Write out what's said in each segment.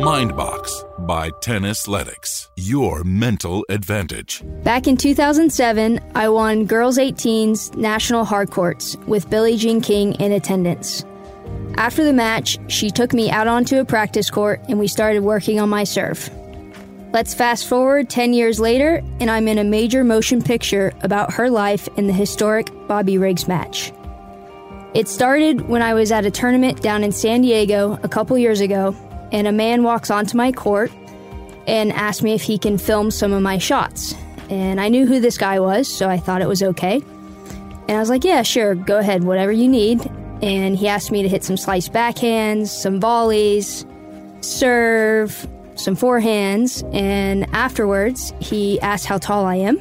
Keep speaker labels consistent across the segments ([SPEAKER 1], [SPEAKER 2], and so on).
[SPEAKER 1] Mindbox by Tennis Tennisletics. Your mental advantage.
[SPEAKER 2] Back in 2007, I won Girls 18's National Hardcourts with Billie Jean King in attendance. After the match, she took me out onto a practice court and we started working on my serve. Let's fast forward 10 years later, and I'm in a major motion picture about her life in the historic Bobby Riggs match. It started when I was at a tournament down in San Diego a couple years ago, and a man walks onto my court and asks me if he can film some of my shots. And I knew who this guy was, so I thought it was okay. And I was like, yeah, sure, go ahead, whatever you need. And he asked me to hit some slice backhands, some volleys, serve, some forehands. And afterwards, he asked how tall I am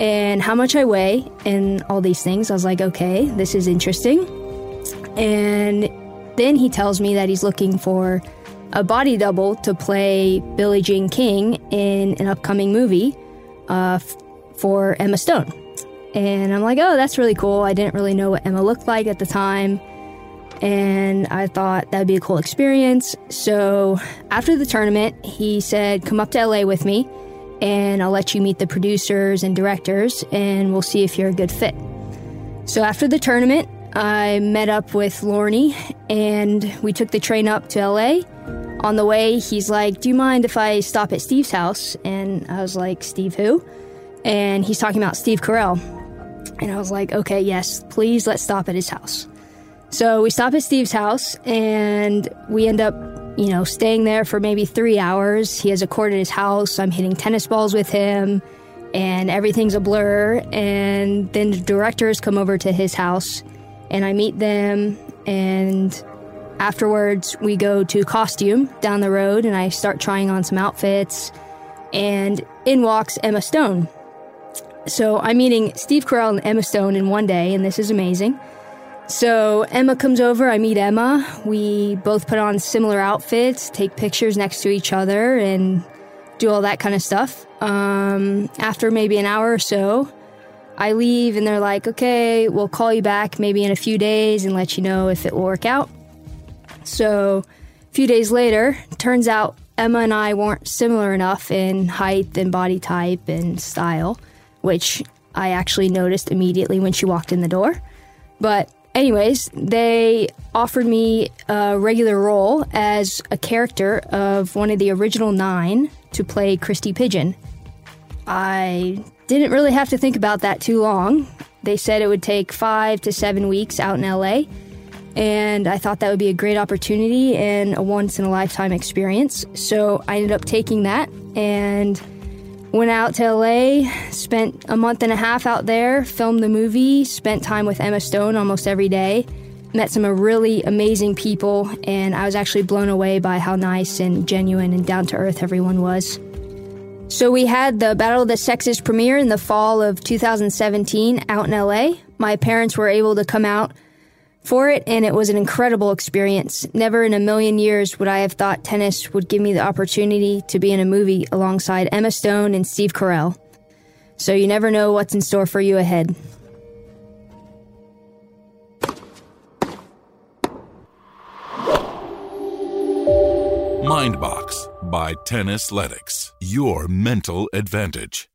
[SPEAKER 2] and how much I weigh and all these things. I was like, okay, this is interesting. And then he tells me that he's looking for a body double to play Billie Jean King in an upcoming movie uh, f- for Emma Stone. And I'm like, oh, that's really cool. I didn't really know what Emma looked like at the time. And I thought that'd be a cool experience. So after the tournament, he said, come up to LA with me and I'll let you meet the producers and directors and we'll see if you're a good fit. So after the tournament, I met up with Lorne and we took the train up to LA. On the way, he's like, Do you mind if I stop at Steve's house? And I was like, Steve who? And he's talking about Steve Carell. And I was like, Okay, yes, please let's stop at his house. So we stop at Steve's house and we end up, you know, staying there for maybe three hours. He has a court at his house. I'm hitting tennis balls with him and everything's a blur. And then the directors come over to his house and I meet them. And afterwards, we go to costume down the road and I start trying on some outfits. And in walks Emma Stone. So I'm meeting Steve Carell and Emma Stone in one day, and this is amazing. So Emma comes over, I meet Emma. We both put on similar outfits, take pictures next to each other, and do all that kind of stuff. Um, after maybe an hour or so, I leave and they're like, okay, we'll call you back maybe in a few days and let you know if it will work out. So a few days later, turns out Emma and I weren't similar enough in height and body type and style, which I actually noticed immediately when she walked in the door. But anyways, they offered me a regular role as a character of one of the original nine to play Kristy Pigeon. I didn't really have to think about that too long. They said it would take five to seven weeks out in LA, and I thought that would be a great opportunity and a once in a lifetime experience. So I ended up taking that and went out to LA, spent a month and a half out there, filmed the movie, spent time with Emma Stone almost every day, met some really amazing people, and I was actually blown away by how nice and genuine and down to earth everyone was. So we had the Battle of the Sexes premiere in the fall of 2017 out in LA. My parents were able to come out for it, and it was an incredible experience. Never in a million years would I have thought tennis would give me the opportunity to be in a movie alongside Emma Stone and Steve Carell. So you never know what's in store for you ahead.
[SPEAKER 1] Mindbox by Tennisletics. Your mental advantage.